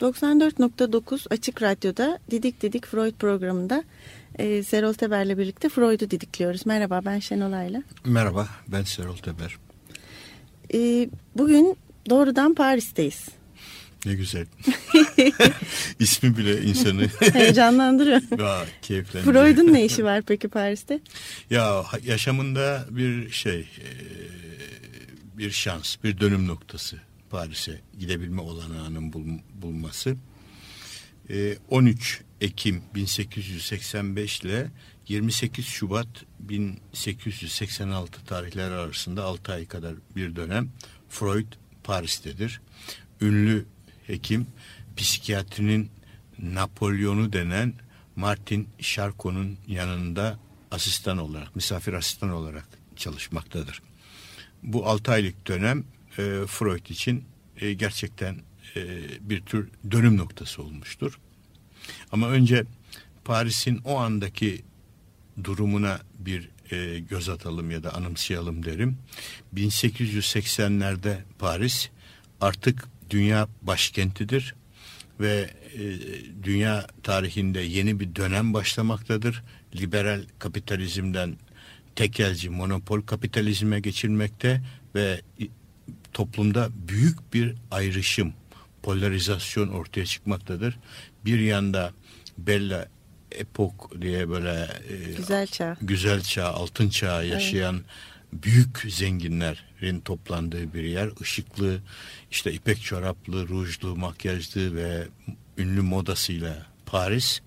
94.9 Açık Radyo'da Didik Didik Freud programında e, Serol Teber'le birlikte Freud'u didikliyoruz. Merhaba ben Şenol Ayla. Merhaba ben Serol Teber. E, bugün doğrudan Paris'teyiz. Ne güzel. İsmi bile insanı heyecanlandırıyor. Daha keyiflendiriyor. Freud'un ne işi var peki Paris'te? Ya yaşamında bir şey, e, bir şans, bir dönüm noktası Paris'e gidebilme olanağının bul, bulması. E, 13 Ekim 1885 ile 28 Şubat 1886 tarihleri arasında 6 ay kadar bir dönem Freud Paris'tedir. Ünlü hekim psikiyatrinin Napolyon'u denen Martin Charcot'un yanında asistan olarak, misafir asistan olarak çalışmaktadır. Bu 6 aylık dönem e, Freud için e, gerçekten e, bir tür dönüm noktası olmuştur. Ama önce Paris'in o andaki durumuna bir e, göz atalım ya da anımsayalım derim. 1880'lerde Paris artık dünya başkentidir ve e, dünya tarihinde yeni bir dönem başlamaktadır. Liberal kapitalizmden tekelci monopol kapitalizme geçilmekte ve toplumda büyük bir ayrışım, polarizasyon ortaya çıkmaktadır. Bir yanda Bella Epok diye böyle e, güzel çağ, güzel çağ, altın çağ yaşayan evet. büyük zenginlerin toplandığı bir yer. Işıklı, işte ipek çoraplı, rujlu, makyajlı ve ünlü modasıyla Paris,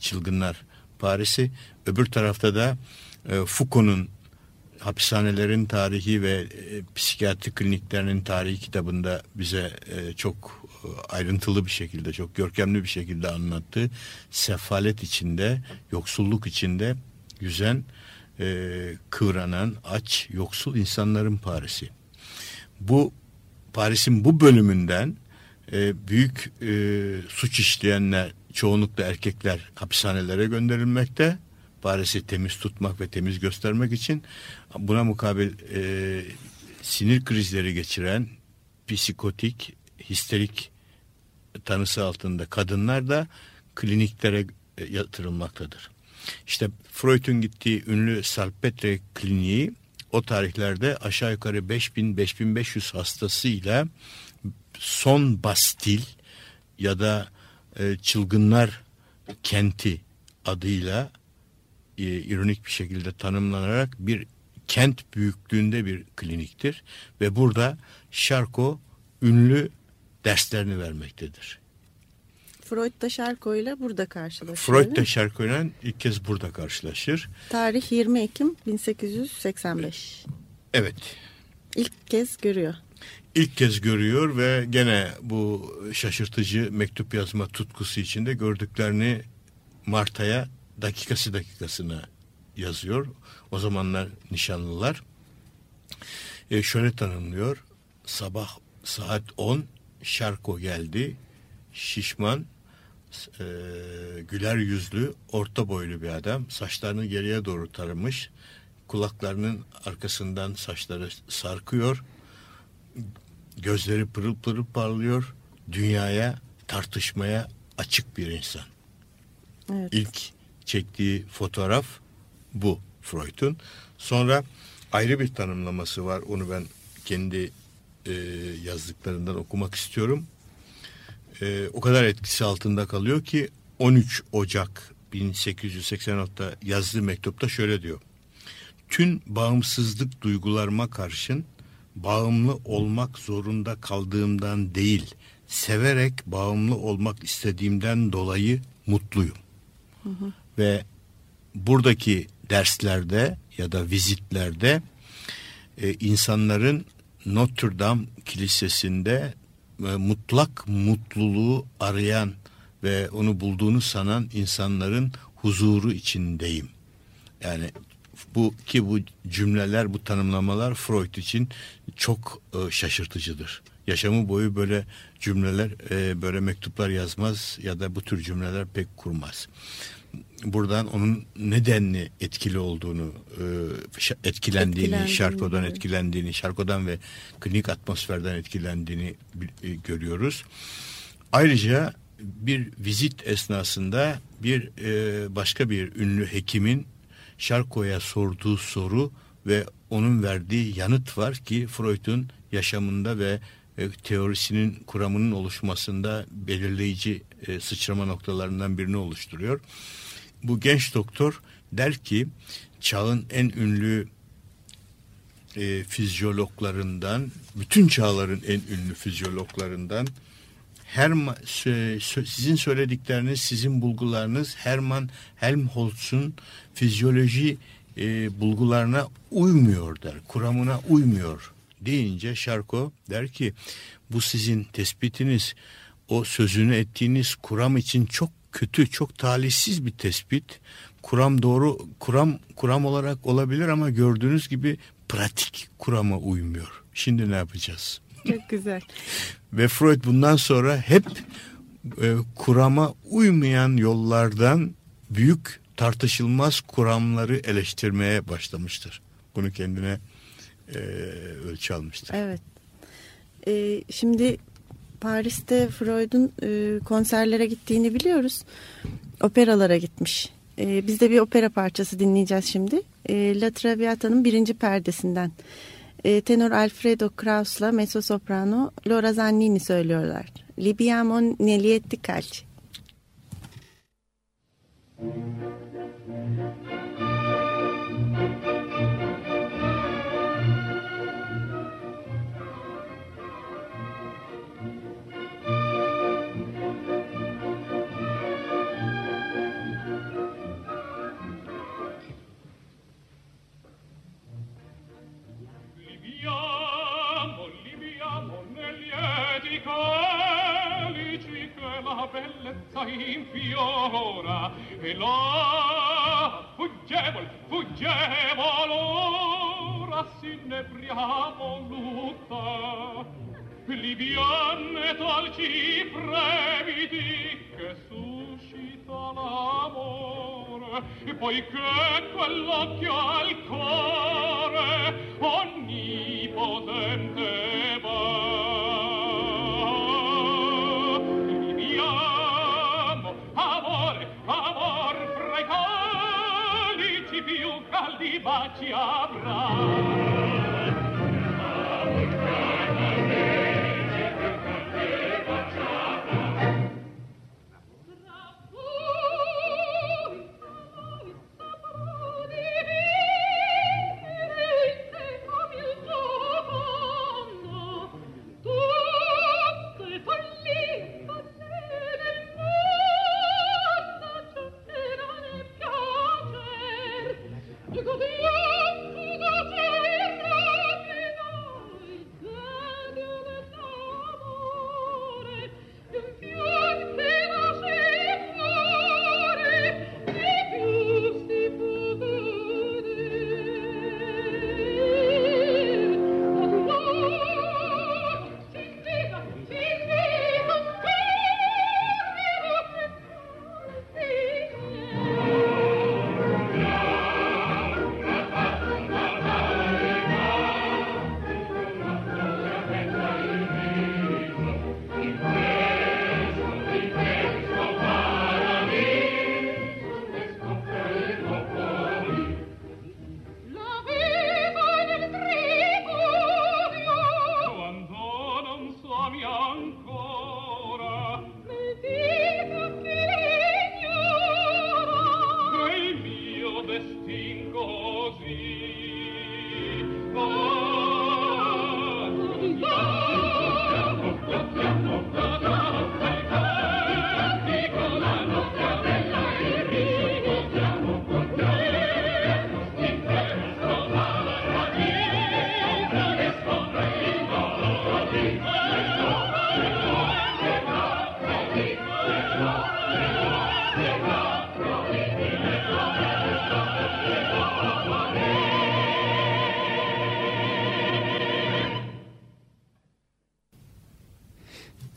çılgınlar Paris'i. Öbür tarafta da e, Foucault'un hapishanelerin tarihi ve e, psikiyatri kliniklerinin tarihi kitabında bize e, çok e, ayrıntılı bir şekilde, çok görkemli bir şekilde anlattığı sefalet içinde, yoksulluk içinde yüzen, e, kıvranan, aç, yoksul insanların Paris'i. Bu Paris'in bu bölümünden e, büyük e, suç işleyenler, çoğunlukla erkekler hapishanelere gönderilmekte Paris'i temiz tutmak ve temiz göstermek için buna mukabil e, sinir krizleri geçiren psikotik, histerik tanısı altında kadınlar da kliniklere e, yatırılmaktadır. İşte Freud'un gittiği ünlü Salpetre kliniği o tarihlerde aşağı yukarı 5000-5500 hastasıyla son Bastil ya da e, çılgınlar kenti adıyla e, ironik bir şekilde tanımlanarak bir kent büyüklüğünde bir kliniktir ve burada Şarko ünlü derslerini vermektedir. Freud da Şarko ile burada karşılaşır. Freud da Şarko ile ilk kez burada karşılaşır. Tarih 20 Ekim 1885. Evet. İlk kez görüyor. İlk kez görüyor ve gene bu şaşırtıcı mektup yazma tutkusu içinde gördüklerini Marta'ya dakikası dakikasına yazıyor. O zamanlar nişanlılar. E, şöyle tanımlıyor. Sabah saat 10 Şarko geldi. Şişman, e, güler yüzlü, orta boylu bir adam. Saçlarını geriye doğru taramış. Kulaklarının arkasından saçları sarkıyor. Gözleri pırıl pırıl parlıyor. Dünyaya, tartışmaya açık bir insan. Evet. İlk çektiği fotoğraf bu Freud'un. Sonra ayrı bir tanımlaması var. Onu ben kendi e, yazdıklarından okumak istiyorum. E, o kadar etkisi altında kalıyor ki 13 Ocak 1886'da yazdığı mektupta şöyle diyor. Tüm bağımsızlık duygularıma karşın bağımlı olmak zorunda kaldığımdan değil, severek bağımlı olmak istediğimden dolayı mutluyum. Hı hı ve buradaki derslerde ya da vizitlerde e, insanların Notre Dame Kilisesi'nde e, mutlak mutluluğu arayan ve onu bulduğunu sanan insanların huzuru içindeyim. Yani bu ki bu cümleler, bu tanımlamalar Freud için çok e, şaşırtıcıdır. Yaşamı boyu böyle cümleler, e, böyle mektuplar yazmaz ya da bu tür cümleler pek kurmaz. Buradan onun nedenli etkili olduğunu, e, etkilendiğini, Etkilendiğini, şarkodan etkilendiğini, şarkodan ve klinik atmosferden etkilendiğini e, görüyoruz. Ayrıca bir vizit esnasında bir e, başka bir ünlü hekimin Şarko'ya sorduğu soru ve onun verdiği yanıt var ki Freud'un yaşamında ve teorisinin kuramının oluşmasında belirleyici e, sıçrama noktalarından birini oluşturuyor. Bu genç doktor der ki çağın en ünlü e, fizyologlarından, bütün çağların en ünlü fizyologlarından Herman, sizin söyledikleriniz, sizin bulgularınız Hermann Helmholtz'un fizyoloji e, bulgularına uymuyor der, kuramına uymuyor deyince Şarko der ki bu sizin tespitiniz o sözünü ettiğiniz kuram için çok kötü, çok talihsiz bir tespit. Kuram doğru, kuram kuram olarak olabilir ama gördüğünüz gibi pratik kurama uymuyor. Şimdi ne yapacağız? Çok güzel. Ve Freud bundan sonra hep e, kurama uymayan yollardan büyük tartışılmaz kuramları eleştirmeye başlamıştır. Bunu kendine e, ölçü almıştır. Evet. Ee, şimdi Paris'te Freud'un e, konserlere gittiğini biliyoruz. Operalara gitmiş. Ee, biz de bir opera parçası dinleyeceğiz şimdi. Ee, La Traviata'nın birinci perdesinden. Ee, tenor Alfredo Kraus'la mezzo soprano Laura Zannini söylüyorlar. Libiamo Nelietti Calci. Liviamo, bellezza infiora e là fuggevol fuggevol ora s'innebriamo lutta liviane talci fremiti che suscita l'amore e poi che quell'occhio al cuore onnipotente va. ti avrà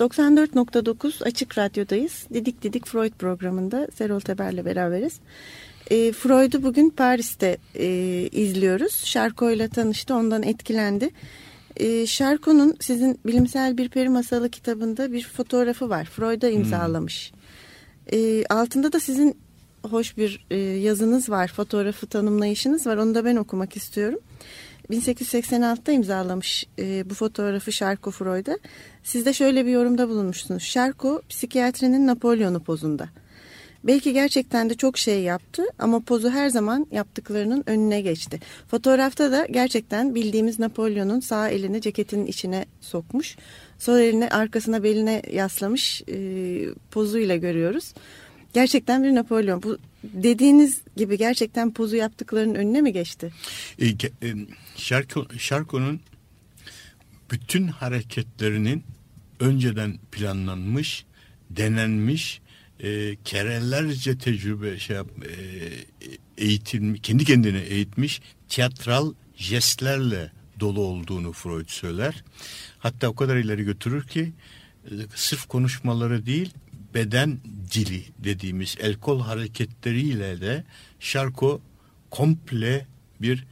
94.9 Açık Radyo'dayız. Didik Didik Freud programında Serol Teber'le beraberiz. E, Freud'u bugün Paris'te e, izliyoruz. Şarko ile tanıştı, ondan etkilendi. E, Şarko'nun sizin bilimsel bir peri masalı kitabında bir fotoğrafı var. Freud'a imzalamış. E, altında da sizin hoş bir e, yazınız var, fotoğrafı tanımlayışınız var. Onu da ben okumak istiyorum. 1886'da imzalamış e, bu fotoğrafı Şarko Freud'a. Siz de şöyle bir yorumda bulunmuşsunuz. Şarko psikiyatrinin Napolyon'u pozunda. Belki gerçekten de çok şey yaptı ama pozu her zaman yaptıklarının önüne geçti. Fotoğrafta da gerçekten bildiğimiz Napolyon'un sağ elini ceketinin içine sokmuş. Sol elini arkasına beline yaslamış e, pozuyla görüyoruz. Gerçekten bir Napolyon. Bu dediğiniz gibi gerçekten pozu yaptıklarının önüne mi geçti? E, e, Şarko, Şarko'nun bütün hareketlerinin önceden planlanmış, denenmiş, e, kerelerce tecrübe şey yap, e, eğitilmiş, kendi kendine eğitmiş tiyatral jestlerle dolu olduğunu Freud söyler. Hatta o kadar ileri götürür ki e, sırf konuşmaları değil beden dili dediğimiz el kol hareketleriyle de şarko komple bir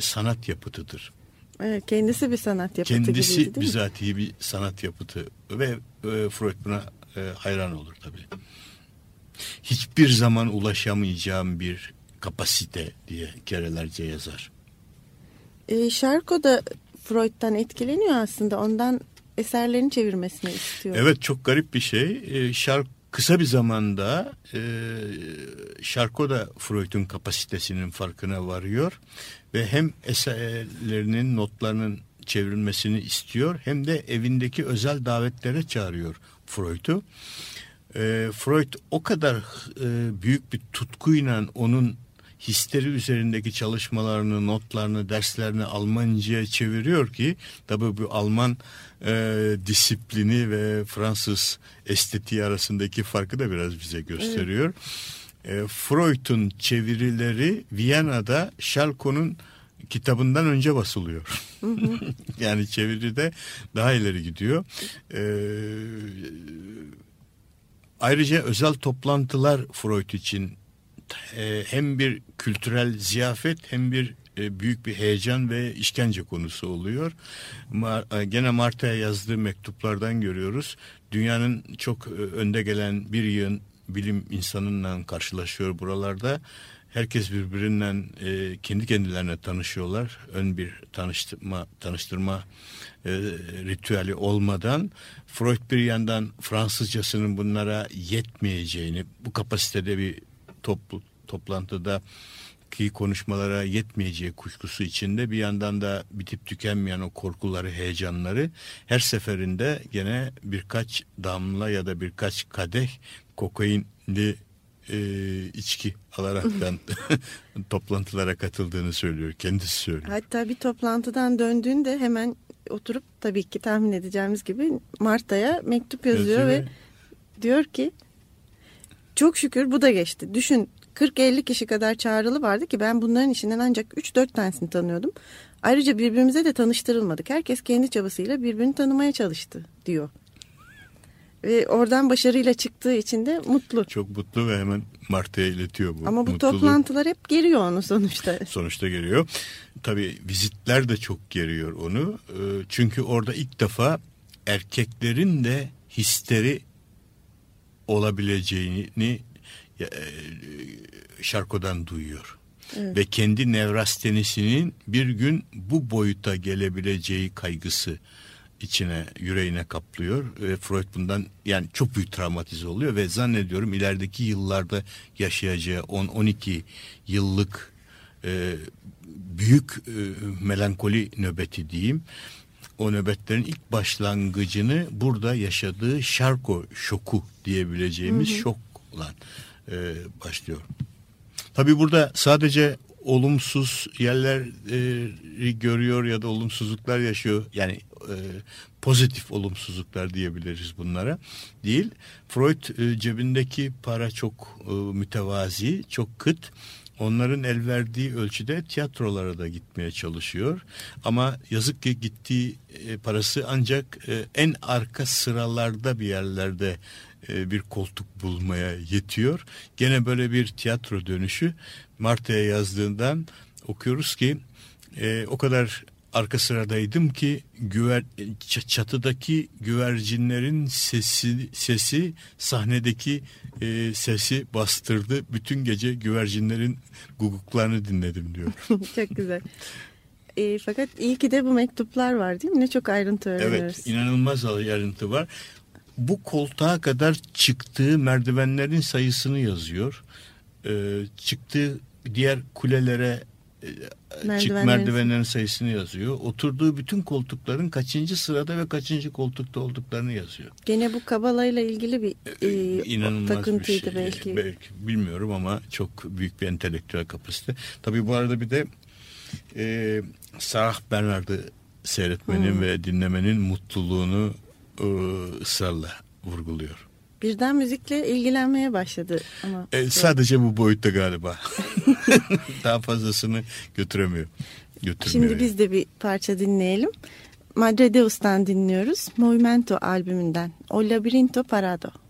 sanat yapıtıdır. Evet, kendisi bir sanat yapıtı Kendisi gibiydi değil bizatihi bir sanat yapıtı ve e, Freud buna e, hayran olur tabii. Hiçbir zaman ulaşamayacağım bir kapasite diye kerelerce yazar. E, Şarko da Freud'dan etkileniyor aslında. Ondan eserlerini çevirmesini istiyor. Evet çok garip bir şey. E, Şark kısa bir zamanda e, Şarko da Freud'un kapasitesinin farkına varıyor ve hem eserlerinin notlarının çevrilmesini istiyor hem de evindeki özel davetlere çağırıyor Freud'u. E, Freud o kadar e, büyük bir tutkuyla onun histeri üzerindeki çalışmalarını, notlarını, derslerini Almanca'ya çeviriyor ki tabi bu Alman e, disiplini ve Fransız estetiği arasındaki farkı da biraz bize gösteriyor. Evet. E, Freud'un çevirileri Viyana'da Schalko'nun kitabından önce basılıyor. Hı hı. yani çeviride daha ileri gidiyor. Ee, ayrıca özel toplantılar Freud için e, hem bir kültürel ziyafet hem bir e, büyük bir heyecan ve işkence konusu oluyor. E, gene Marta'ya yazdığı mektuplardan görüyoruz. Dünyanın çok e, önde gelen bir yığın bilim insanınla karşılaşıyor buralarda. Herkes birbirinden e, kendi kendilerine tanışıyorlar. Ön bir tanıştırma tanıştırma e, ritüeli olmadan Freud bir yandan Fransızcasının bunlara yetmeyeceğini, bu kapasitede bir toplu toplantıda ki konuşmalara yetmeyeceği kuşkusu içinde bir yandan da bitip tükenmeyen o korkuları, heyecanları her seferinde gene birkaç damla ya da birkaç kadeh kokainli e, içki alaraktan toplantılara katıldığını söylüyor. Kendisi söylüyor. Hatta bir toplantıdan döndüğünde hemen oturup tabii ki tahmin edeceğimiz gibi Marta'ya mektup yazıyor, yazıyor ve diyor ki çok şükür bu da geçti. Düşün 40-50 kişi kadar çağrılı vardı ki ben bunların içinden ancak 3-4 tanesini tanıyordum. Ayrıca birbirimize de tanıştırılmadık. Herkes kendi çabasıyla birbirini tanımaya çalıştı diyor. Ve oradan başarıyla çıktığı için de mutlu. Çok mutlu ve hemen Marta'ya iletiyor bu Ama bu mutluluğu. toplantılar hep geriyor onu sonuçta. Sonuçta geriyor. Tabii vizitler de çok geriyor onu. Ee, çünkü orada ilk defa erkeklerin de histeri olabileceğini e, Şarko'dan duyuyor. Evet. Ve kendi nevrastenisinin bir gün bu boyuta gelebileceği kaygısı içine yüreğine kaplıyor ve Freud bundan yani çok büyük travmatize oluyor ve zannediyorum ilerideki yıllarda yaşayacağı 10-12 yıllık e, büyük e, melankoli nöbeti diyeyim o nöbetlerin ilk başlangıcını burada yaşadığı şarko şoku diyebileceğimiz hı hı. şokla e, başlıyor. Tabi burada sadece olumsuz yerleri görüyor ya da olumsuzluklar yaşıyor. Yani e, pozitif olumsuzluklar diyebiliriz bunlara. Değil. Freud e, cebindeki para çok e, mütevazi, çok kıt onların el verdiği ölçüde tiyatrolara da gitmeye çalışıyor. Ama yazık ki gittiği e, parası ancak e, en arka sıralarda bir yerlerde e, bir koltuk bulmaya yetiyor. Gene böyle bir tiyatro dönüşü Marta'ya yazdığından okuyoruz ki o kadar arka sıradaydım ki güver, çatıdaki güvercinlerin sesi sesi sahnedeki e, sesi bastırdı. Bütün gece güvercinlerin guguklarını dinledim diyor. Çok güzel. E, fakat iyi ki de bu mektuplar var değil mi? Ne çok ayrıntı öğreniyoruz. Evet inanılmaz ayrıntı var. Bu koltuğa kadar çıktığı merdivenlerin sayısını yazıyor. Ee, çıktığı diğer kulelere e, çık merdivenlerin sayısını yazıyor. Oturduğu bütün koltukların kaçıncı sırada ve kaçıncı koltukta olduklarını yazıyor. Gene bu kabalayla ilgili bir e, İnanılmaz takıntıydı bir şey. belki. belki. Bilmiyorum ama çok büyük bir entelektüel kapasite. Tabii bu arada bir de e, Sarah Bernard'ı seyretmenin hmm. ve dinlemenin mutluluğunu e, ısrarla vurguluyor. Birden müzikle ilgilenmeye başladı ama. E, sadece bu boyutta galiba. Daha fazlasını götüremiyor. Şimdi yani. biz de bir parça dinleyelim. Madre Deus'tan dinliyoruz. Movimento albümünden. O Labirinto Parado.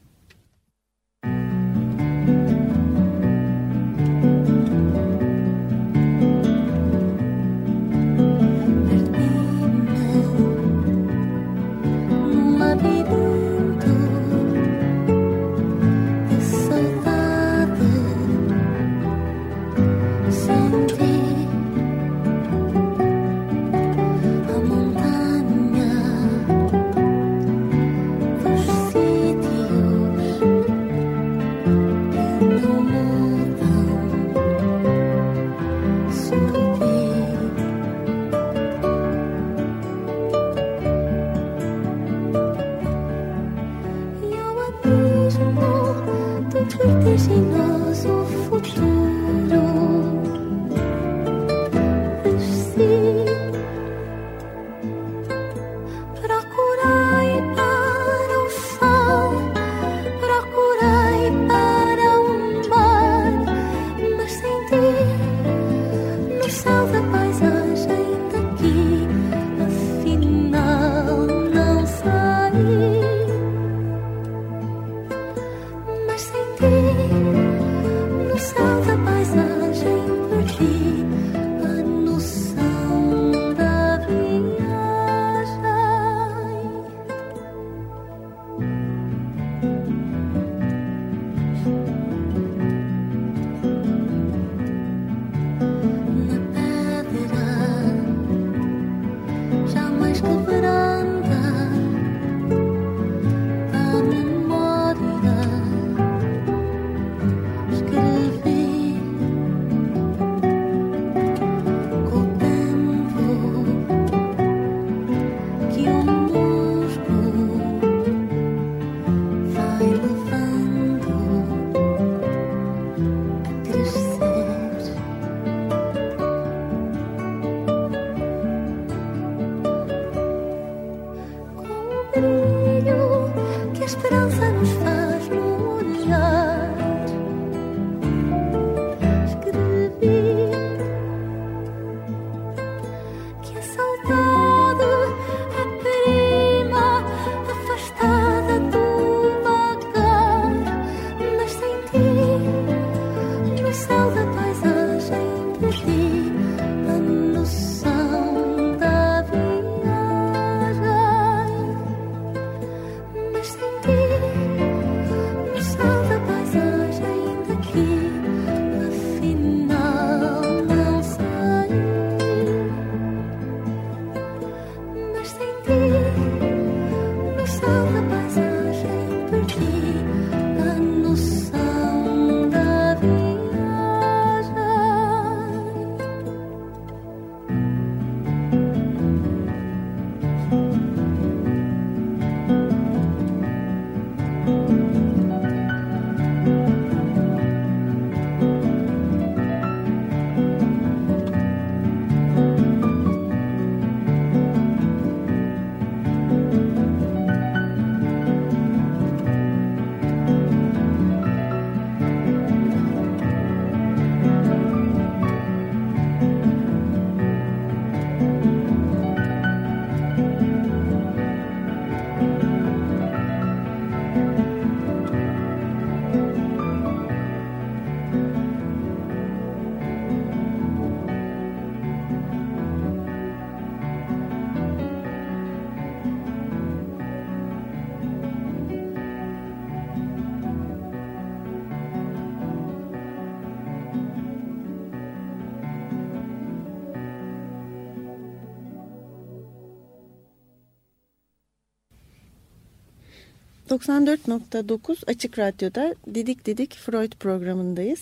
94.9 Açık Radyo'da Didik Didik Freud programındayız.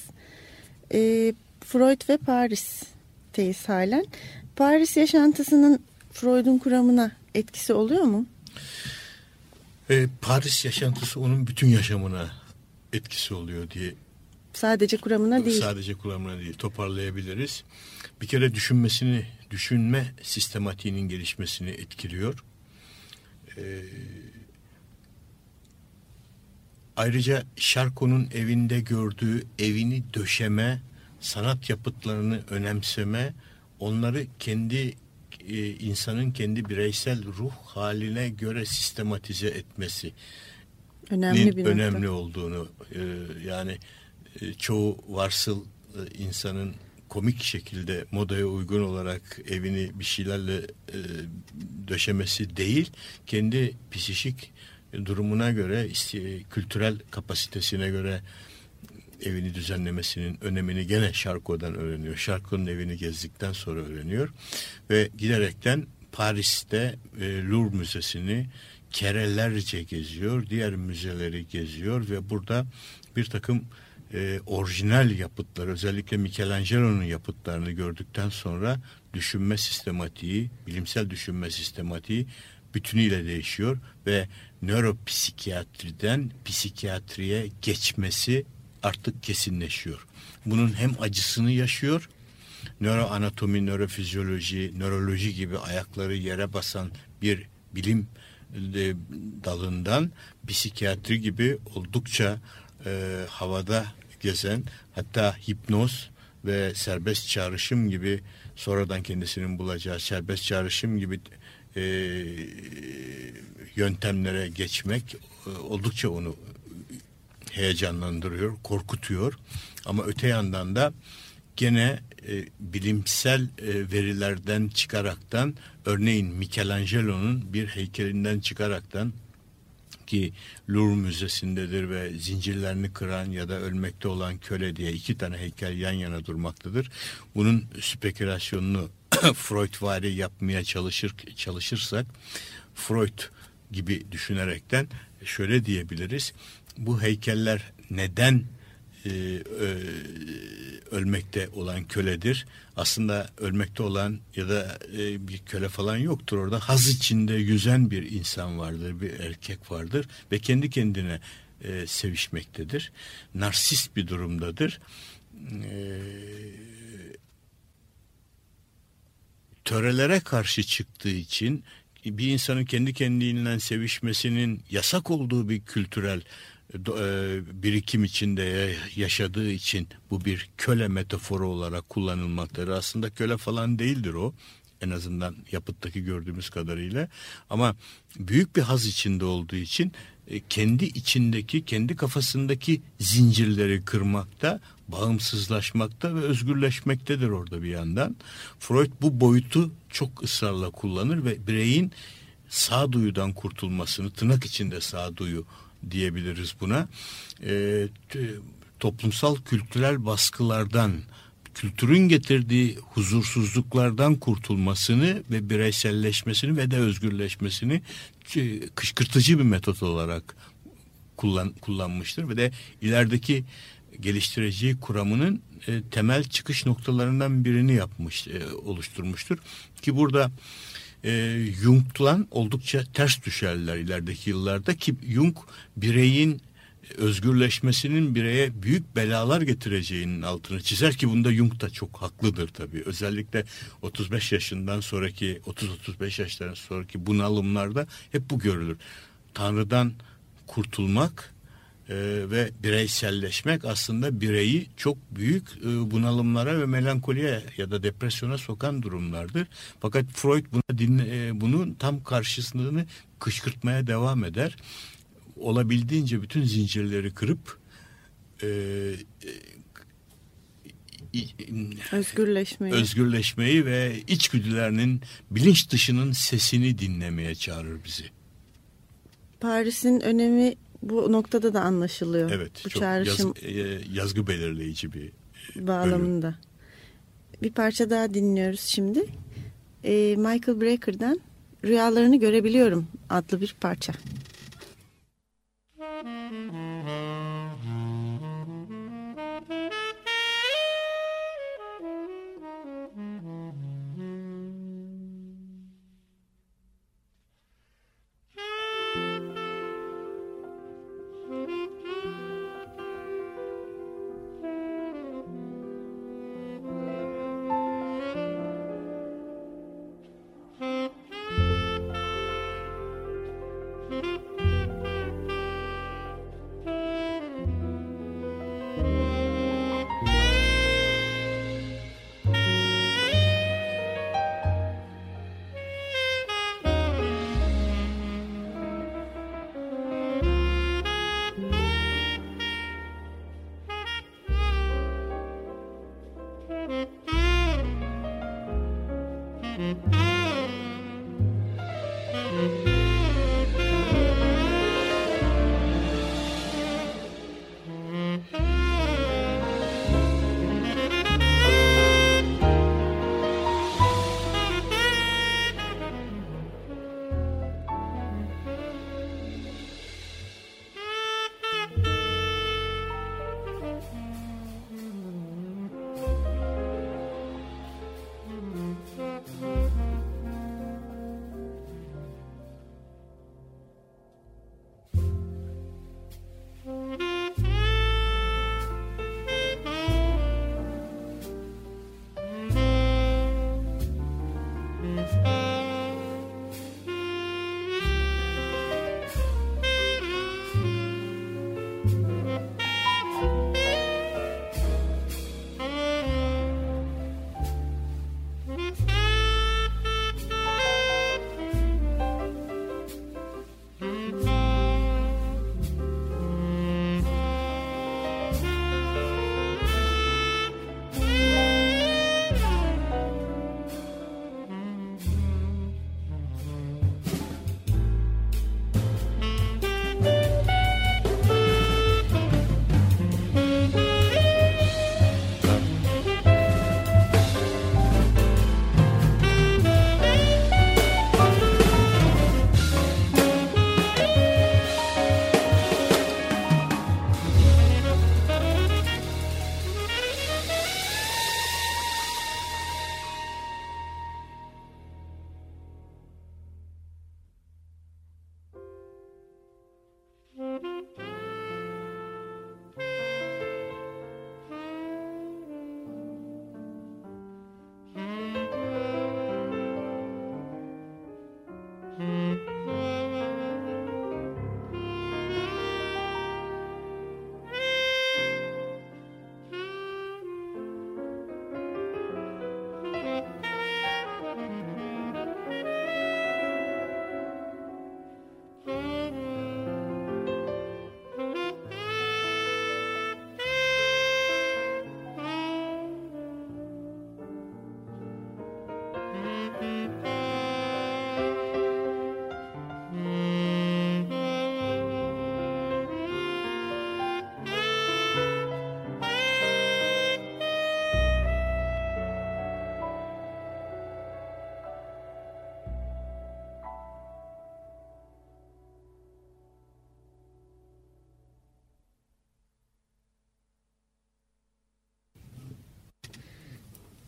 E, Freud ve Paris'teyiz halen. Paris yaşantısının Freud'un kuramına etkisi oluyor mu? E, Paris yaşantısı onun bütün yaşamına etkisi oluyor diye Sadece kuramına değil. Sadece kuramına değil toparlayabiliriz. Bir kere düşünmesini, düşünme sistematiğinin gelişmesini etkiliyor. Ee, ayrıca Şarko'nun evinde gördüğü evini döşeme, sanat yapıtlarını önemseme, onları kendi e, insanın kendi bireysel ruh haline göre sistematize etmesi önemli bir önemli nokta. olduğunu e, yani e, çoğu varsıl e, insanın komik şekilde modaya uygun olarak evini bir şeylerle e, döşemesi değil kendi psişik durumuna göre kültürel kapasitesine göre evini düzenlemesinin önemini gene Şarko'dan öğreniyor. Şarko'nun evini gezdikten sonra öğreniyor ve giderekten Paris'te e, Louvre Müzesi'ni kerelerce geziyor, diğer müzeleri geziyor ve burada bir takım e, orijinal yapıtlar özellikle Michelangelo'nun yapıtlarını gördükten sonra düşünme sistematiği, bilimsel düşünme sistematiği bütünüyle değişiyor ve nöropsikiyatriden psikiyatriye geçmesi artık kesinleşiyor. Bunun hem acısını yaşıyor, nöroanatomi, nörofizyoloji, nöroloji gibi ayakları yere basan bir bilim e, dalından psikiyatri gibi oldukça e, havada gezen hatta hipnoz ve serbest çağrışım gibi sonradan kendisinin bulacağı serbest çağrışım gibi e, yöntemlere geçmek e, oldukça onu heyecanlandırıyor, korkutuyor. Ama öte yandan da gene e, bilimsel e, verilerden çıkaraktan örneğin Michelangelo'nun bir heykelinden çıkaraktan ki Louvre Müzesi'ndedir ve zincirlerini kıran ya da ölmekte olan köle diye iki tane heykel yan yana durmaktadır. Bunun spekülasyonunu Freudvari yapmaya çalışır çalışırsak Freud gibi düşünerekten şöyle diyebiliriz. Bu heykeller neden e, e, ölmekte olan köledir. Aslında ölmekte olan ya da e, bir köle falan yoktur orada. Haz içinde yüzen bir insan vardır, bir erkek vardır ve kendi kendine e, sevişmektedir. Narsist bir durumdadır. E, törelere karşı çıktığı için bir insanın kendi kendiyle sevişmesinin yasak olduğu bir kültürel e, birikim içinde yaşadığı için bu bir köle metaforu olarak kullanılmaktadır. Aslında köle falan değildir o en azından yapıttaki gördüğümüz kadarıyla ama büyük bir haz içinde olduğu için e, kendi içindeki kendi kafasındaki zincirleri kırmakta bağımsızlaşmakta ve özgürleşmektedir orada bir yandan. Freud bu boyutu çok ısrarla kullanır ve bireyin sağduyudan kurtulmasını tırnak içinde sağduyu diyebiliriz buna. E, toplumsal kültürel baskılardan kültürün getirdiği huzursuzluklardan kurtulmasını ve bireyselleşmesini ve de özgürleşmesini kışkırtıcı bir metot olarak kullan, kullanmıştır. Ve de ilerideki geliştireceği kuramının e, temel çıkış noktalarından birini yapmış e, oluşturmuştur. Ki burada e, Jung'la oldukça ters düşerler ilerideki yıllarda ki Jung bireyin özgürleşmesinin bireye büyük belalar getireceğinin altını çizer ki bunda Jung da çok haklıdır tabii. Özellikle 35 yaşından sonraki 30-35 yaşlarından sonraki bunalımlarda hep bu görülür. Tanrı'dan kurtulmak e, ve bireyselleşmek aslında bireyi çok büyük e, bunalımlara ve melankoliye ya da depresyona sokan durumlardır. Fakat Freud buna dinle, e, bunun tam karşısını kışkırtmaya devam eder. Olabildiğince bütün zincirleri kırıp e, e, özgürleşmeyi. özgürleşmeyi ve içgüdülerinin bilinç dışının sesini dinlemeye çağırır bizi. Paris'in önemi bu noktada da anlaşılıyor. Evet. Bu çok çağrışım yaz, e, yazgı belirleyici bir bağlamında. Bölüm. Bir parça daha dinliyoruz şimdi. E, Michael Breaker'dan Rüyalarını Görebiliyorum adlı bir parça. Mm-hmm.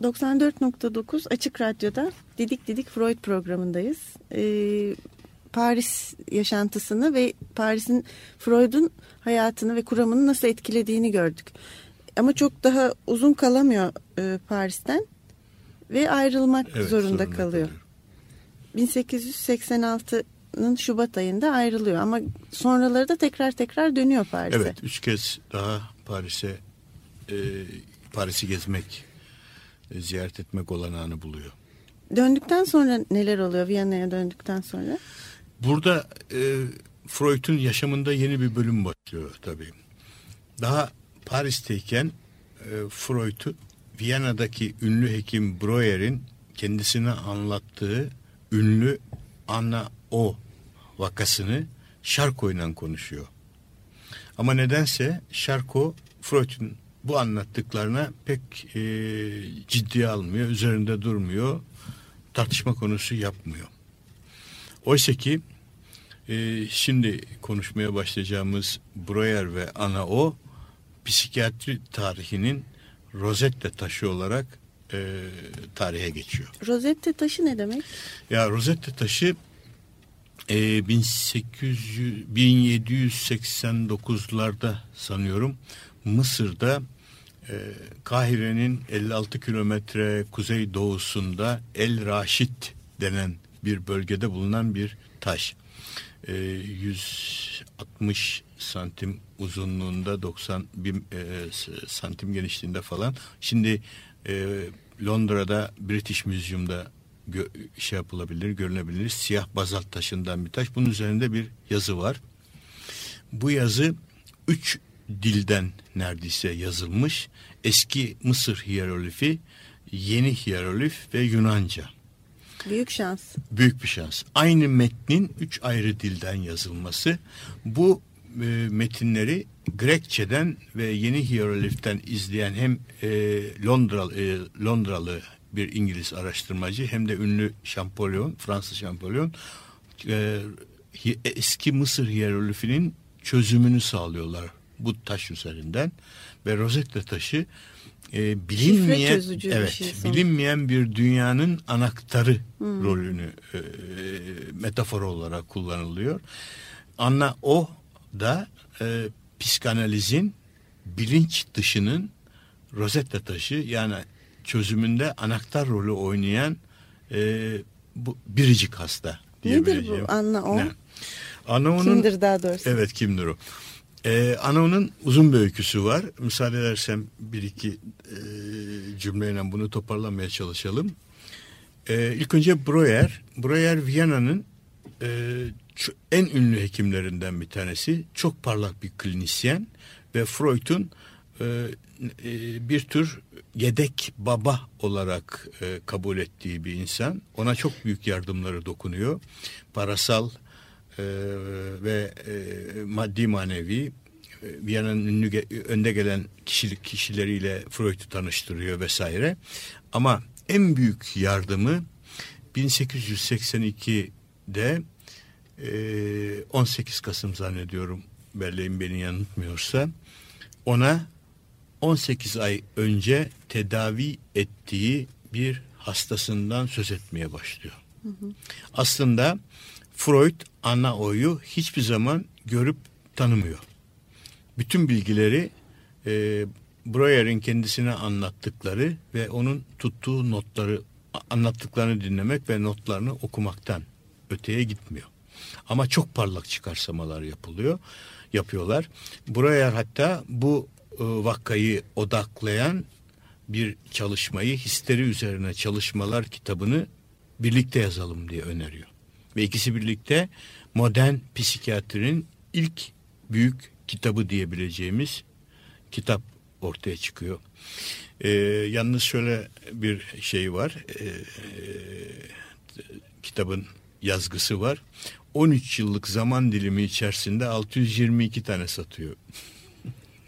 94.9 Açık Radyo'da Didik Didik Freud programındayız. Ee, Paris yaşantısını ve Paris'in Freud'un hayatını ve kuramını nasıl etkilediğini gördük. Ama çok daha uzun kalamıyor e, Paris'ten ve ayrılmak Evet, zorunda, zorunda kalıyor. kalıyor. 1886'nın Şubat ayında ayrılıyor ama sonraları da tekrar tekrar dönüyor Paris'e. Evet, üç kez daha Paris'e e, Paris'i gezmek, ziyaret etmek olanağını buluyor. Döndükten sonra neler oluyor Viyana'ya döndükten sonra? Burada e, Freud'un yaşamında yeni bir bölüm başlıyor tabii. Daha Paris'teyken e, Freud'u Viyana'daki ünlü hekim Breuer'in kendisine anlattığı ünlü Anna O vakasını Şarko'yla konuşuyor. Ama nedense Şarko Freud'un bu anlattıklarına pek e, ciddiye almıyor, üzerinde durmuyor, tartışma konusu yapmıyor. Oysa ki Ee, şimdi konuşmaya başlayacağımız Breuer ve Ana O psikiyatri tarihinin Rosetta taşı olarak e, tarihe geçiyor. Rosette taşı ne demek? Ya Rosetta taşı e, 1800 1789'larda sanıyorum Mısır'da e, Kahire'nin 56 kilometre kuzey doğusunda El Raşit denen bir bölgede bulunan bir taş. E, 160 santim uzunluğunda 90 bir, e, santim genişliğinde falan. Şimdi e, Londra'da British Museum'da gö- şey yapılabilir, görülebilir. Siyah bazalt taşından bir taş. Bunun üzerinde bir yazı var. Bu yazı üç dilden neredeyse yazılmış. Eski Mısır hieroglifi, yeni hieroglif ve Yunanca. Büyük şans. Büyük bir şans. Aynı metnin üç ayrı dilden yazılması. Bu e, metinleri Grekçeden ve yeni hierogliften izleyen hem e, Londralı, e, Londralı bir İngiliz araştırmacı hem de ünlü Champollion, Fransız Champollion e, eski Mısır hieroglifinin çözümünü sağlıyorlar bu taş üzerinden ve Rosetta taşı e, bilinmeyen çözücü bir evet şey bilinmeyen bir dünyanın anahtarı rolünü e, metafor olarak kullanılıyor. Anna o da e, psikanalizin bilinç dışının Rosetta taşı yani çözümünde anahtar rolü oynayan e, bu biricik hasta Nedir diyebileceğim. bu Anna O? Ne? Anna O'nun Kimdir daha doğrusu? Evet kimdir o? Ee, Anao'nun uzun bir öyküsü var. Müsaade edersem bir iki e, cümleyle bunu toparlamaya çalışalım. Ee, ilk önce Breuer. Breuer Viyana'nın e, en ünlü hekimlerinden bir tanesi. Çok parlak bir klinisyen ve Freud'un e, e, bir tür yedek baba olarak e, kabul ettiği bir insan. Ona çok büyük yardımları dokunuyor. Parasal ve e, maddi manevi e, Viyana'nın ünlü önde gelen kişilik kişileriyle Freud'u tanıştırıyor vesaire. Ama en büyük yardımı 1882'de e, 18 Kasım zannediyorum belleğim beni yanıltmıyorsa ona 18 ay önce tedavi ettiği bir hastasından söz etmeye başlıyor. Aslında Freud Anna O'yu hiçbir zaman görüp tanımıyor. Bütün bilgileri e, Breuer'in kendisine anlattıkları ve onun tuttuğu notları anlattıklarını dinlemek ve notlarını okumaktan öteye gitmiyor. Ama çok parlak çıkarsamalar yapılıyor, yapıyorlar. Breuer hatta bu e, vakayı odaklayan bir çalışmayı histeri üzerine çalışmalar kitabını birlikte yazalım diye öneriyor. Ve ikisi birlikte modern psikiyatrinin ilk büyük kitabı diyebileceğimiz kitap ortaya çıkıyor. Ee, yalnız şöyle bir şey var. Ee, kitabın yazgısı var. 13 yıllık zaman dilimi içerisinde 622 tane satıyor.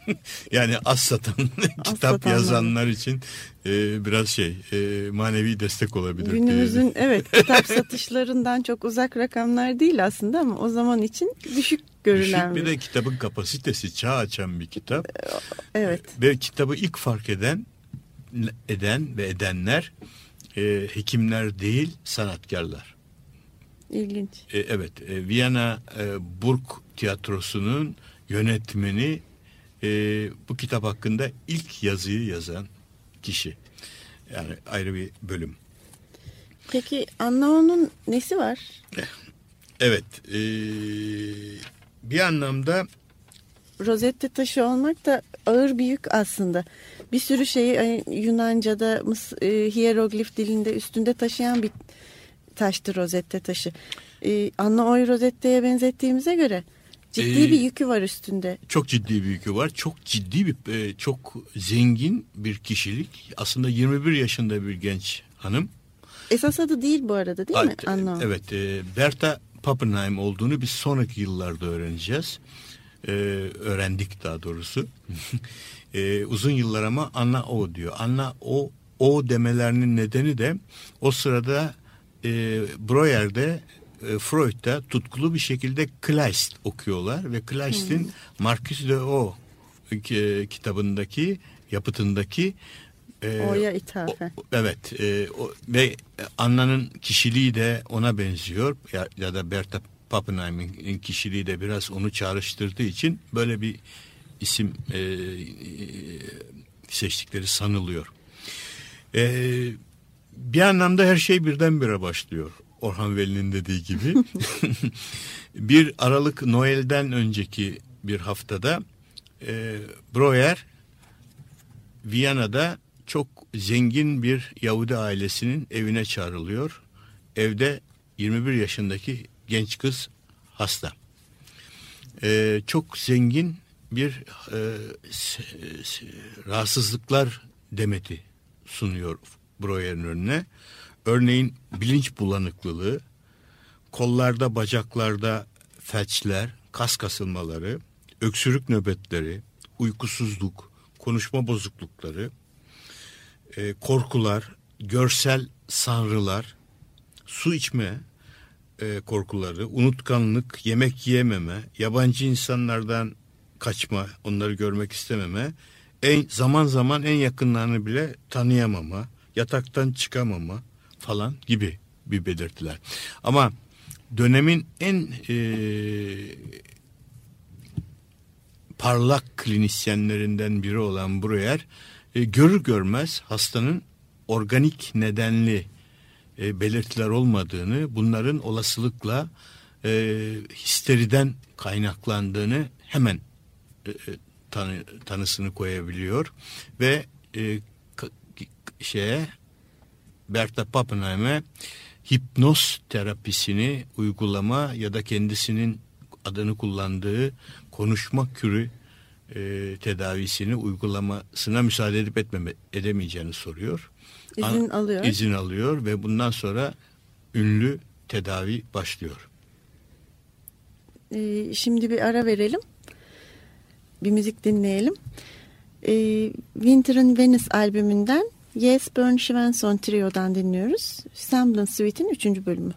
yani az satan kitap satanlar. yazanlar için e, biraz şey e, manevi destek olabilir. diye. Günümüzün evet kitap satışlarından çok uzak rakamlar değil aslında ama o zaman için düşük görülen Düşük bir bir. de kitabın kapasitesi çağ açan bir kitap. Evet. Ve kitabı ilk fark eden eden ve edenler e, hekimler değil sanatkarlar. ilginç. E, evet e, Viyana e, Burg Tiyatrosu'nun yönetmeni e, bu kitap hakkında ilk yazıyı yazan kişi. Yani ayrı bir bölüm. Peki Annao'nun nesi var? Evet e, bir anlamda Rozette taşı olmak da ağır bir yük aslında. Bir sürü şeyi Yunanca'da, e, hieroglif dilinde üstünde taşıyan bir taştı rozette taşı. E, Annao'yu rozetteye benzettiğimize göre ciddi Ee, bir yükü var üstünde. çok ciddi bir yükü var. Çok ciddi bir, e, çok zengin bir kişilik. Aslında 21 yaşında bir genç hanım. Esas adı değil bu arada değil mi Evet, Annao? Evet, e, Berta Pappenheim olduğunu biz sonraki yıllarda öğreneceğiz. E, öğrendik daha doğrusu. e, uzun yıllar ama Anna O diyor. Anna O, O demelerinin nedeni de o sırada e, Breuer'de e, e, Freud da tutkulu bir şekilde Kleist okuyorlar ve Kleist'in hmm. Marcus de O e, kitabındaki yapıtındaki e, O'ya ithafen. O, evet e, o, ve Anna'nın kişiliği de ona benziyor ya, ya da Berta Pappenheim'in kişiliği de biraz onu çağrıştırdığı için böyle bir isim e, e, seçtikleri sanılıyor. E, bir anlamda her şey birdenbire başlıyor. Orhan Veli'nin dediği gibi. bir Aralık Noel'den önceki bir haftada e, Breuer Viyana'da çok zengin bir Yahudi ailesinin evine çağrılıyor. Evde 21 yaşındaki genç kız hasta. Ee, çok zengin bir e, se, se, rahatsızlıklar demeti sunuyor Breuer'in önüne. Örneğin bilinç bulanıklılığı, kollarda bacaklarda felçler, kas kasılmaları, öksürük nöbetleri, uykusuzluk, konuşma bozuklukları, e, korkular, görsel sanrılar, su içme e, korkuları, unutkanlık, yemek yiyememe, yabancı insanlardan kaçma, onları görmek istememe, en, zaman zaman en yakınlarını bile tanıyamama, yataktan çıkamama falan gibi bir belirtiler. Ama dönemin en e, parlak klinisyenlerinden biri olan Breuer e, görür görmez hastanın organik nedenli e, belirtiler olmadığını, bunların olasılıkla e, histeriden kaynaklandığını hemen e, e tanı, tanısını koyabiliyor ve e, şeye Berta Pappenheim'e hipnoz terapisini uygulama ya da kendisinin adını kullandığı konuşma kürü e, tedavisini uygulamasına müsaade edip etmeme, edemeyeceğini soruyor. İzin An, alıyor. İzin alıyor ve bundan sonra ünlü tedavi başlıyor. Ee, şimdi bir ara verelim. Bir müzik dinleyelim. Ee, Winter'ın Venice albümünden Yes Burn Svensson Trio'dan dinliyoruz. Semblance Suite'in üçüncü bölümü.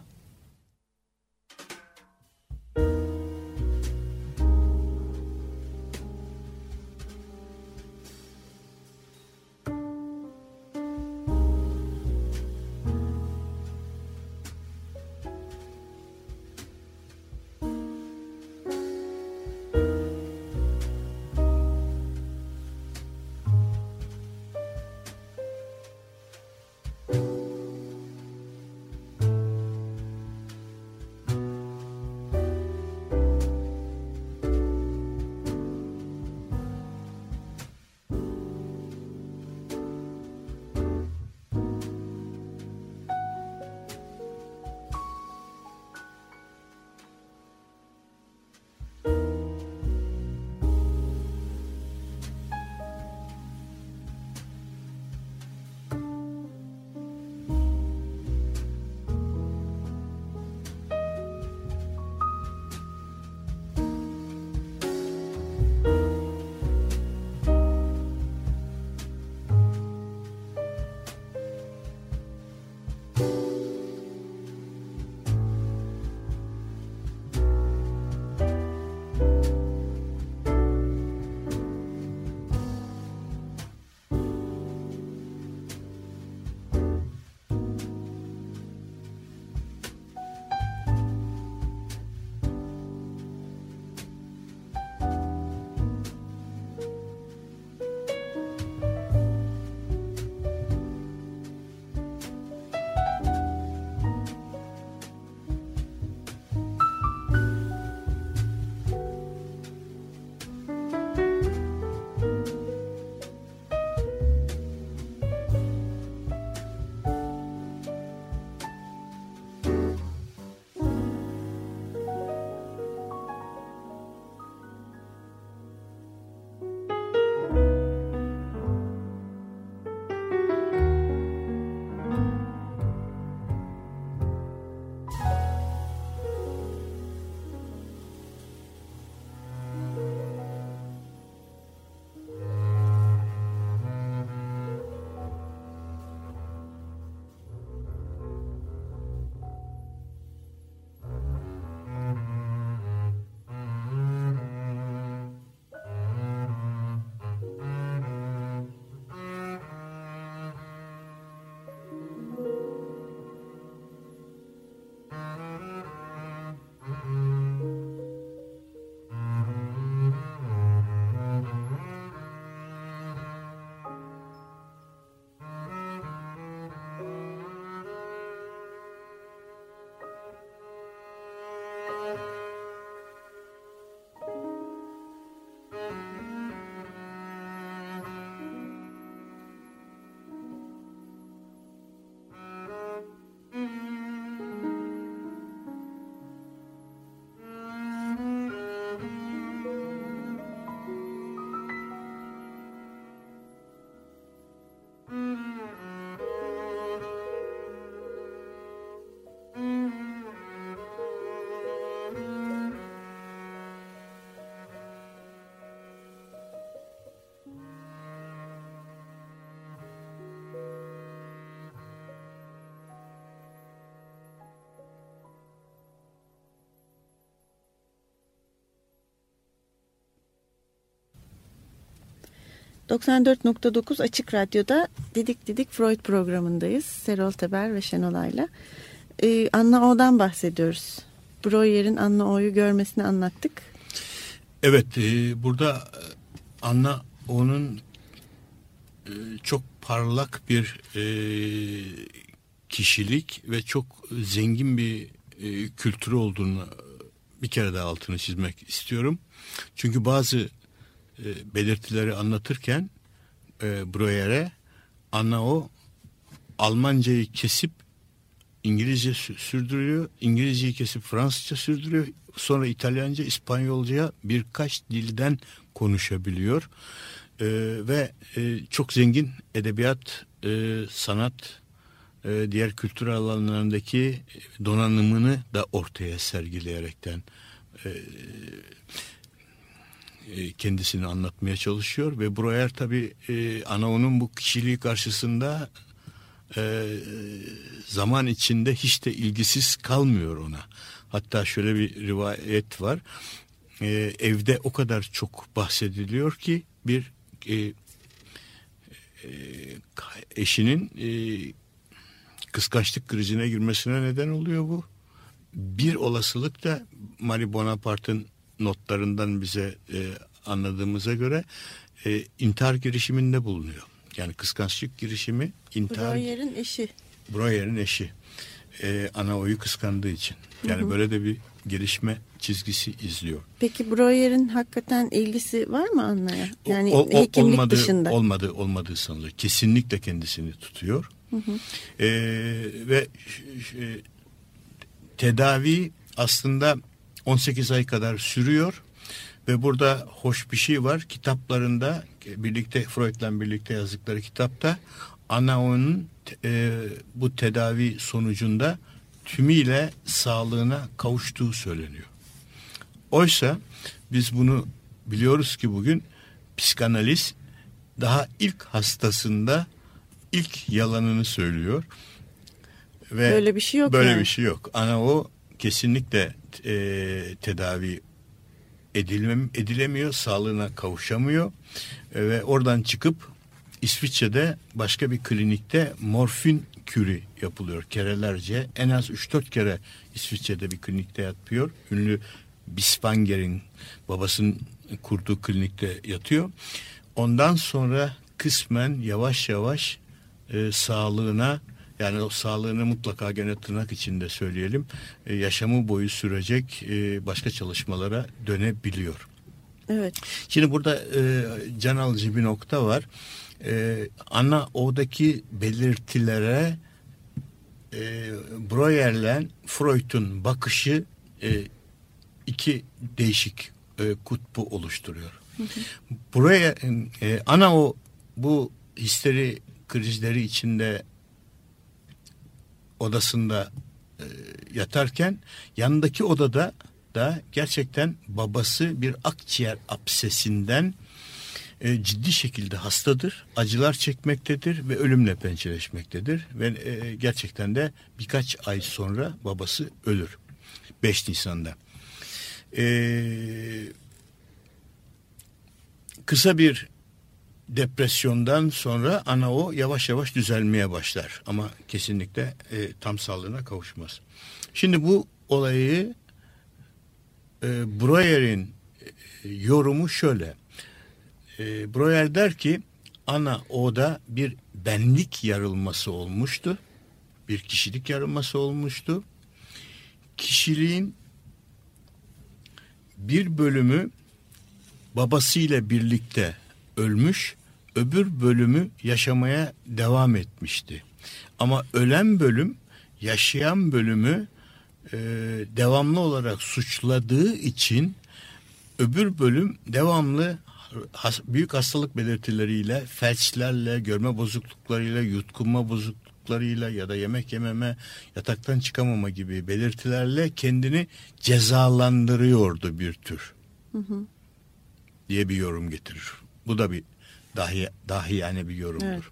94.9 Açık Radyo'da Didik Didik Freud programındayız. Serol Teber ve Şenolay'la. Ee, Anna O'dan bahsediyoruz. Breuer'in Anna O'yu görmesini anlattık. Evet e, burada e, Anna onun e, çok parlak bir e, kişilik ve çok zengin bir e, kültürü olduğunu bir kere daha altını çizmek istiyorum. Çünkü bazı e, belirtileri anlatırken e, Breuer'e Anna o Almancayı kesip İngilizce sürdürüyor. İngilizceyi kesip Fransızca sürdürüyor. Sonra İtalyanca, İspanyolcaya birkaç dilden konuşabiliyor. Ee, ve e, çok zengin edebiyat, e, sanat, e, diğer kültür alanlarındaki donanımını da ortaya sergileyerekten e, kendisini anlatmaya çalışıyor ve Breuer tabi e, Anao'nun bu kişiliği karşısında e, zaman içinde hiç de ilgisiz kalmıyor ona. Hatta şöyle bir rivayet var. E, evde o kadar çok bahsediliyor ki bir e, e, eşinin e, kıskançlık krizine girmesine neden oluyor bu. Bir olasılık da Marie Bonaparte'ın notlarından bize e, anladığımıza göre e, intihar girişiminde bulunuyor. Yani kıskançlık girişimi intihar... Breuer'in eşi. Breuer'in eşi. E, ana oyu kıskandığı için. Yani hı hı. böyle de bir gelişme çizgisi izliyor. Peki Breuer'in hakikaten ilgisi var mı Anna'ya? Yani o, o, hekimlik olmadığı, dışında. Olmadığı, olmadığı sanılır. Kesinlikle kendisini tutuyor. Hı hı. E, ve e, tedavi aslında 18 ay kadar sürüyor. Ve burada hoş bir şey var. Kitaplarında birlikte Freud'la birlikte yazdıkları kitapta Anaon'un e, bu tedavi sonucunda tümüyle sağlığına kavuştuğu söyleniyor. Oysa biz bunu biliyoruz ki bugün psikanaliz daha ilk hastasında ilk yalanını söylüyor. Ve böyle bir şey yok. Böyle yani. bir şey yok. Ana o kesinlikle e, tedavi edilmem, edilemiyor, sağlığına kavuşamıyor e, ve oradan çıkıp İsviçre'de başka bir klinikte morfin kürü yapılıyor kerelerce. En az 3-4 kere İsviçre'de bir klinikte yatıyor. Ünlü Bispanger'in babasının kurduğu klinikte yatıyor. Ondan sonra kısmen yavaş yavaş e, sağlığına yani o sağlığını mutlaka gene tırnak içinde söyleyelim e, yaşamı boyu sürecek e, başka çalışmalara dönebiliyor. Evet. Şimdi burada e, can alıcı bir nokta var. E, ana oradaki belirtilere e, Breuer'le Freud'un bakışı e, iki değişik e, kutbu oluşturuyor. Hı Buraya e, ana o bu histeri krizleri içinde odasında e, yatarken yanındaki odada da gerçekten babası bir akciğer absesinden e, ciddi şekilde hastadır, acılar çekmektedir ve ölümle pençeleşmektedir ve e, gerçekten de birkaç ay sonra babası ölür. 5 Nisan'da. E, kısa bir depresyondan sonra ana o yavaş yavaş düzelmeye başlar. Ama kesinlikle e, tam sağlığına kavuşmaz. Şimdi bu olayı e, Breuer'in e, yorumu şöyle. E, Breuer der ki ana oda bir benlik yarılması olmuştu. Bir kişilik yarılması olmuştu. Kişiliğin bir bölümü babasıyla birlikte ölmüş öbür bölümü yaşamaya devam etmişti. Ama ölen bölüm yaşayan bölümü e, devamlı olarak suçladığı için öbür bölüm devamlı has, büyük hastalık belirtileriyle, felçlerle, görme bozukluklarıyla, yutkunma bozukluklarıyla ya da yemek yememe, yataktan çıkamama gibi belirtilerle kendini cezalandırıyordu bir tür. Hı hı. diye bir yorum getirir. Bu da bir dahi, dahi yani bir yorumdur. Evet.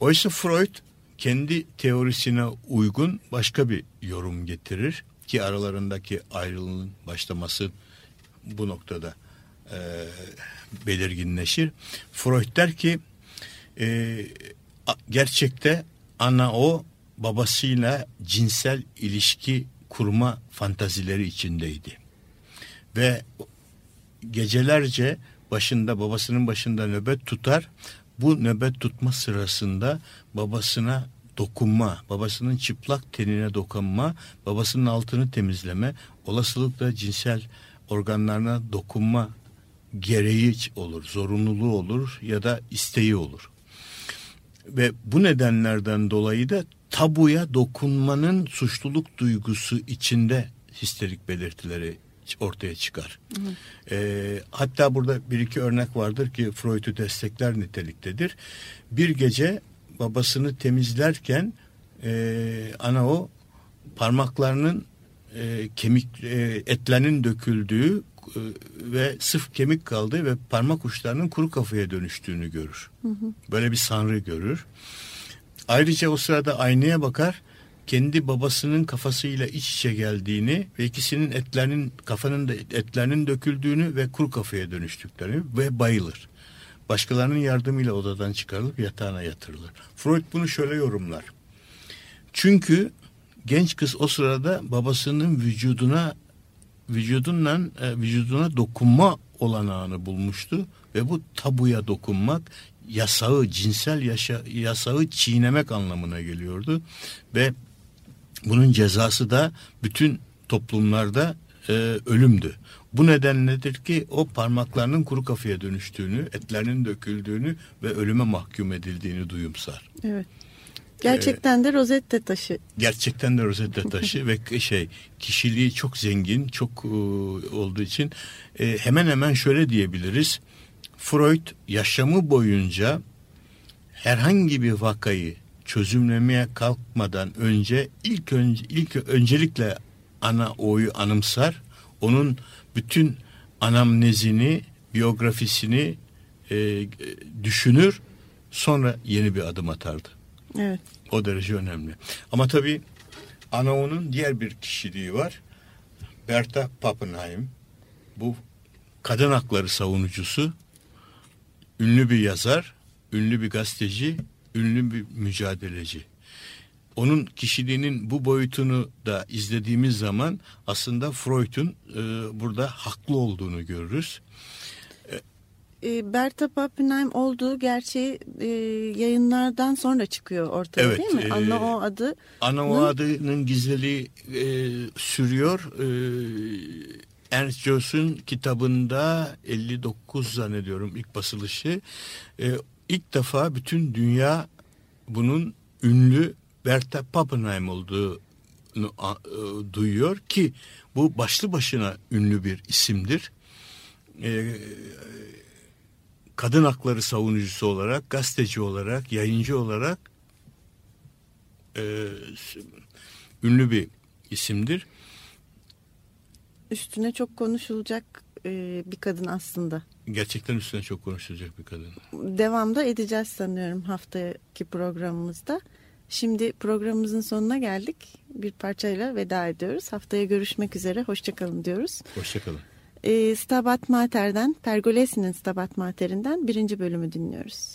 Oysa Freud kendi teorisine uygun başka bir yorum getirir ki aralarındaki ayrılığın başlaması bu noktada e, belirginleşir. Freud der ki e, gerçekte ana o babasıyla cinsel ilişki kurma fantazileri içindeydi. Ve gecelerce başında babasının başında nöbet tutar. Bu nöbet tutma sırasında babasına dokunma, babasının çıplak tenine dokunma, babasının altını temizleme, olasılıkla cinsel organlarına dokunma gereği olur, zorunluluğu olur ya da isteği olur. Ve bu nedenlerden dolayı da tabuya dokunmanın suçluluk duygusu içinde histerik belirtileri ortaya çıkar. E, hatta burada bir iki örnek vardır ki Freud'u destekler niteliktedir. Bir gece babasını temizlerken e, ana o parmaklarının e, kemik e, etlerinin döküldüğü e, ve sıf kemik kaldığı ve parmak uçlarının kuru kafaya dönüştüğünü görür. Hı hı. Böyle bir sanrı görür. Ayrıca o sırada aynaya bakar kendi babasının kafasıyla iç içe geldiğini ve ikisinin etlerinin kafanın da etlerinin döküldüğünü ve kuru kafaya dönüştüklerini ve bayılır. Başkalarının yardımıyla odadan çıkarılıp yatağına yatırılır. Freud bunu şöyle yorumlar. Çünkü genç kız o sırada babasının vücuduna vücudunla e, vücuduna dokunma olanağını bulmuştu ve bu tabuya dokunmak yasağı cinsel yaşa, yasağı çiğnemek anlamına geliyordu ve bunun cezası da bütün toplumlarda e, ölümdü. Bu nedenledir ki o parmaklarının kuru kafaya dönüştüğünü, etlerinin döküldüğünü ve ölüme mahkum edildiğini duyumsar. Evet. Gerçekten de rozette taşı. Gerçekten de rozette taşı ve şey kişiliği çok zengin, çok e, olduğu için e, hemen hemen şöyle diyebiliriz. Freud yaşamı boyunca herhangi bir vakayı çözümlemeye kalkmadan önce ilk önce ilk öncelikle ana oyu anımsar. Onun bütün anamnezini, biyografisini e, düşünür. Sonra yeni bir adım atardı. Evet. O derece önemli. Ama tabii Anao'nun diğer bir kişiliği var. Berta Pappenheim. Bu kadın hakları savunucusu. Ünlü bir yazar, ünlü bir gazeteci, ünlü bir mücadeleci. Onun kişiliğinin bu boyutunu da izlediğimiz zaman aslında Freud'un e, burada haklı olduğunu görürüz. E, Berta Pappenheim olduğu gerçeği e, yayınlardan sonra çıkıyor ortaya evet, değil mi? E, Anna o adı. Anna o adının gizliliği e, sürüyor. E, Ernst Joss'un kitabında 59 zannediyorum ilk basılışı. E, ilk defa bütün dünya bunun ünlü Berta Pappenheim olduğunu e, duyuyor ki bu başlı başına ünlü bir isimdir. E, kadın hakları savunucusu olarak, gazeteci olarak, yayıncı olarak e, ünlü bir isimdir. Üstüne çok konuşulacak e, bir kadın aslında. Gerçekten üstüne çok konuşulacak bir kadın. Devamda edeceğiz sanıyorum haftaki programımızda. Şimdi programımızın sonuna geldik. Bir parçayla veda ediyoruz. Haftaya görüşmek üzere. Hoşçakalın diyoruz. Hoşçakalın. E, Stabat Mater'den, Pergolesi'nin Stabat Mater'inden birinci bölümü dinliyoruz.